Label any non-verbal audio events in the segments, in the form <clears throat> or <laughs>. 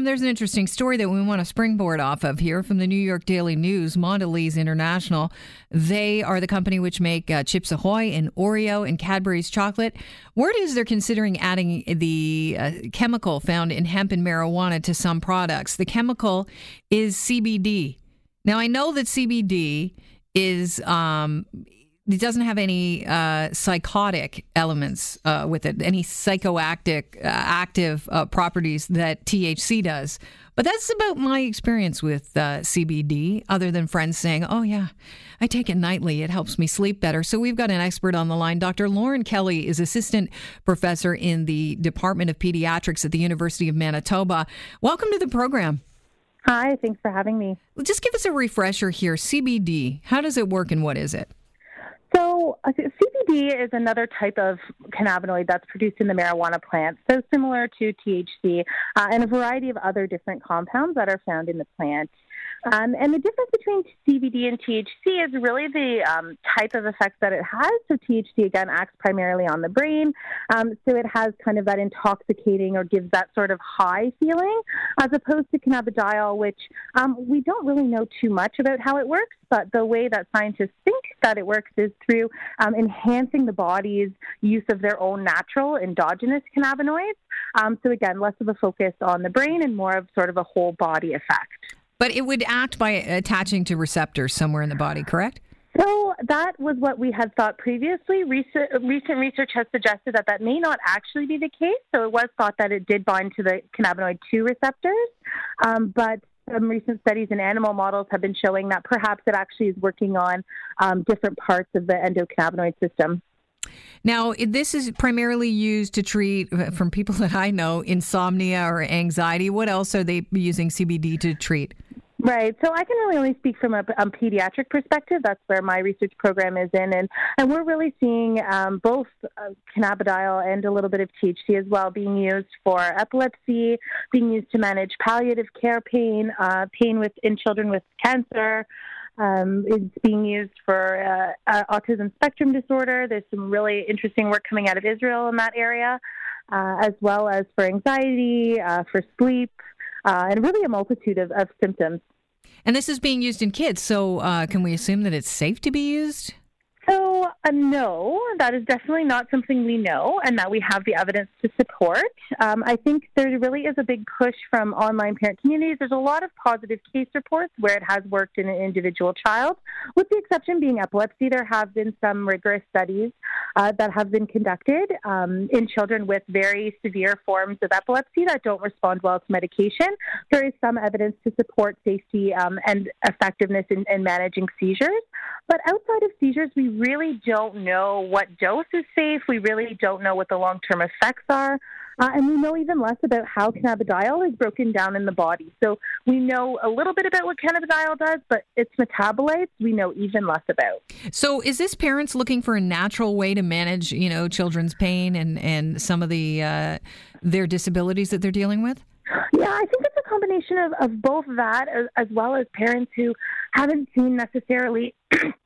There's an interesting story that we want to springboard off of here from the New York Daily News. Mondelez International, they are the company which make uh, Chips Ahoy and Oreo and Cadbury's chocolate. Word is they're considering adding the uh, chemical found in hemp and marijuana to some products. The chemical is CBD. Now I know that CBD is um, it doesn't have any uh, psychotic elements uh, with it, any psychoactive uh, active uh, properties that THC does. But that's about my experience with uh, CBD, other than friends saying, oh, yeah, I take it nightly. It helps me sleep better. So we've got an expert on the line. Dr. Lauren Kelly is assistant professor in the Department of Pediatrics at the University of Manitoba. Welcome to the program. Hi, thanks for having me. Just give us a refresher here. CBD, how does it work and what is it? So, uh, CBD is another type of cannabinoid that's produced in the marijuana plant, so similar to THC uh, and a variety of other different compounds that are found in the plant. Um, and the difference between CBD and THC is really the um, type of effects that it has. So THC again acts primarily on the brain, um, so it has kind of that intoxicating or gives that sort of high feeling, as opposed to cannabidiol, which um, we don't really know too much about how it works. But the way that scientists think that it works is through um, enhancing the body's use of their own natural endogenous cannabinoids. Um, so again, less of a focus on the brain and more of sort of a whole body effect. But it would act by attaching to receptors somewhere in the body, correct? So that was what we had thought previously. Recent, recent, research has suggested that that may not actually be the case. So it was thought that it did bind to the cannabinoid 2 receptors. Um, but some recent studies in animal models have been showing that perhaps it actually is working on um, different parts of the endocannabinoid system. Now, this is primarily used to treat, uh, from people <laughs> that I know, insomnia or anxiety. What else are they using CBD to treat? Right. So I can really only speak from a, pediatric perspective. That's where my research program is in, and and we're really seeing um, both uh, cannabidiol and a little bit of THC as well being used for epilepsy, being used to manage palliative care pain, uh, pain in children with cancer. Um, it's being used for uh, uh, autism spectrum disorder. There's some really interesting work coming out of Israel in that area, uh, as well as for anxiety, uh, for sleep, uh, and really a multitude of, of symptoms. And this is being used in kids, so can we assume that it's safe to be used? So, uh, no, that is definitely not something we know and that we have the evidence to support. Um, I think there really is a big push from online parent communities. There's a lot of positive case reports where it has worked in an individual child, with the exception being epilepsy. There have been some rigorous studies uh, that have been conducted um, in children with very severe forms of epilepsy that don't respond well to medication. There is some evidence to support safety um, and effectiveness in, in managing seizures. But outside of seizures, we really don't know what dose is safe. We really don't know what the long term effects are. Uh, and we know even less about how cannabidiol is broken down in the body. So we know a little bit about what cannabidiol does, but its metabolites we know even less about. So is this parents looking for a natural way to manage, you know, children's pain and and some of the uh, their disabilities that they're dealing with? Yeah, I think it's a combination of, of both that as, as well as parents who haven't seen necessarily <clears throat>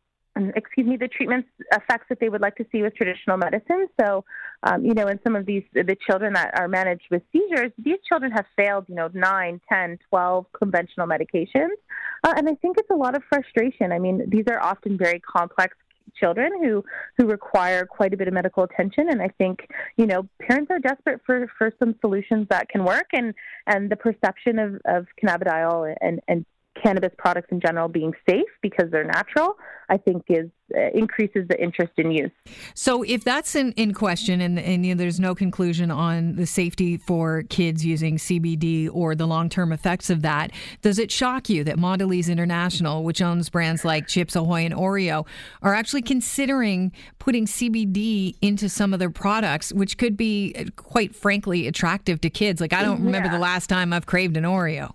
excuse me, the treatments effects that they would like to see with traditional medicine. So, um, you know, in some of these, the children that are managed with seizures, these children have failed, you know, 9, 10, 12 conventional medications. Uh, and I think it's a lot of frustration. I mean, these are often very complex children who who require quite a bit of medical attention and I think you know parents are desperate for for some solutions that can work and and the perception of of cannabidiol and and cannabis products in general being safe because they're natural, I think is uh, increases the interest in use. So, if that's in, in question and, and you know, there's no conclusion on the safety for kids using CBD or the long term effects of that, does it shock you that Mondelez International, which owns brands like Chips Ahoy and Oreo, are actually considering putting CBD into some of their products, which could be, uh, quite frankly, attractive to kids? Like, I don't remember the last time I've craved an Oreo.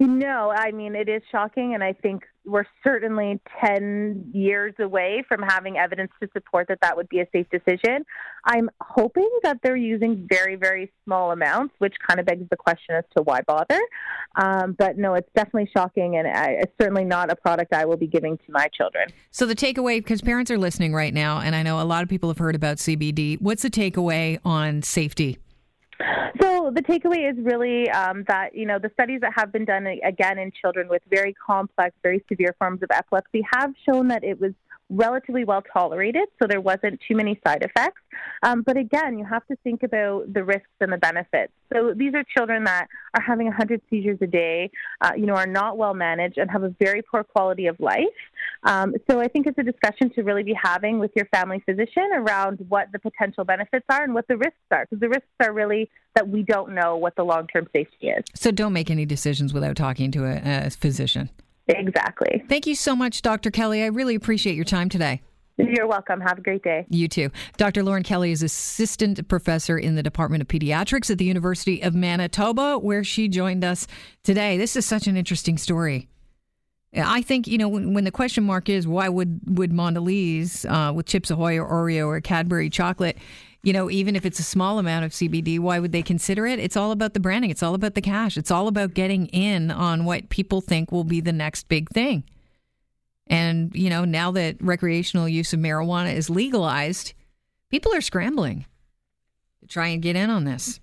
No, I mean, it is shocking, and I think we're certainly 10 years away from having evidence to support that that would be a safe decision. I'm hoping that they're using very, very small amounts, which kind of begs the question as to why bother. Um, but no, it's definitely shocking, and I, it's certainly not a product I will be giving to my children. So, the takeaway, because parents are listening right now, and I know a lot of people have heard about CBD, what's the takeaway on safety? So the takeaway is really um, that you know the studies that have been done again in children with very complex, very severe forms of epilepsy have shown that it was relatively well tolerated, so there wasn't too many side effects. Um, but again, you have to think about the risks and the benefits. So these are children that are having 100 seizures a day, uh, you know, are not well managed and have a very poor quality of life. Um, so I think it's a discussion to really be having with your family physician around what the potential benefits are and what the risks are, because the risks are really that we don't know what the long term safety is. So don't make any decisions without talking to a, a physician. Exactly. Thank you so much, Dr. Kelly. I really appreciate your time today. You're welcome. Have a great day. You too. Dr. Lauren Kelly is assistant professor in the Department of Pediatrics at the University of Manitoba, where she joined us today. This is such an interesting story. I think you know when, when the question mark is why would would Mondelez uh, with Chips Ahoy or Oreo or Cadbury chocolate you know, even if it's a small amount of CBD, why would they consider it? It's all about the branding. It's all about the cash. It's all about getting in on what people think will be the next big thing. And, you know, now that recreational use of marijuana is legalized, people are scrambling to try and get in on this.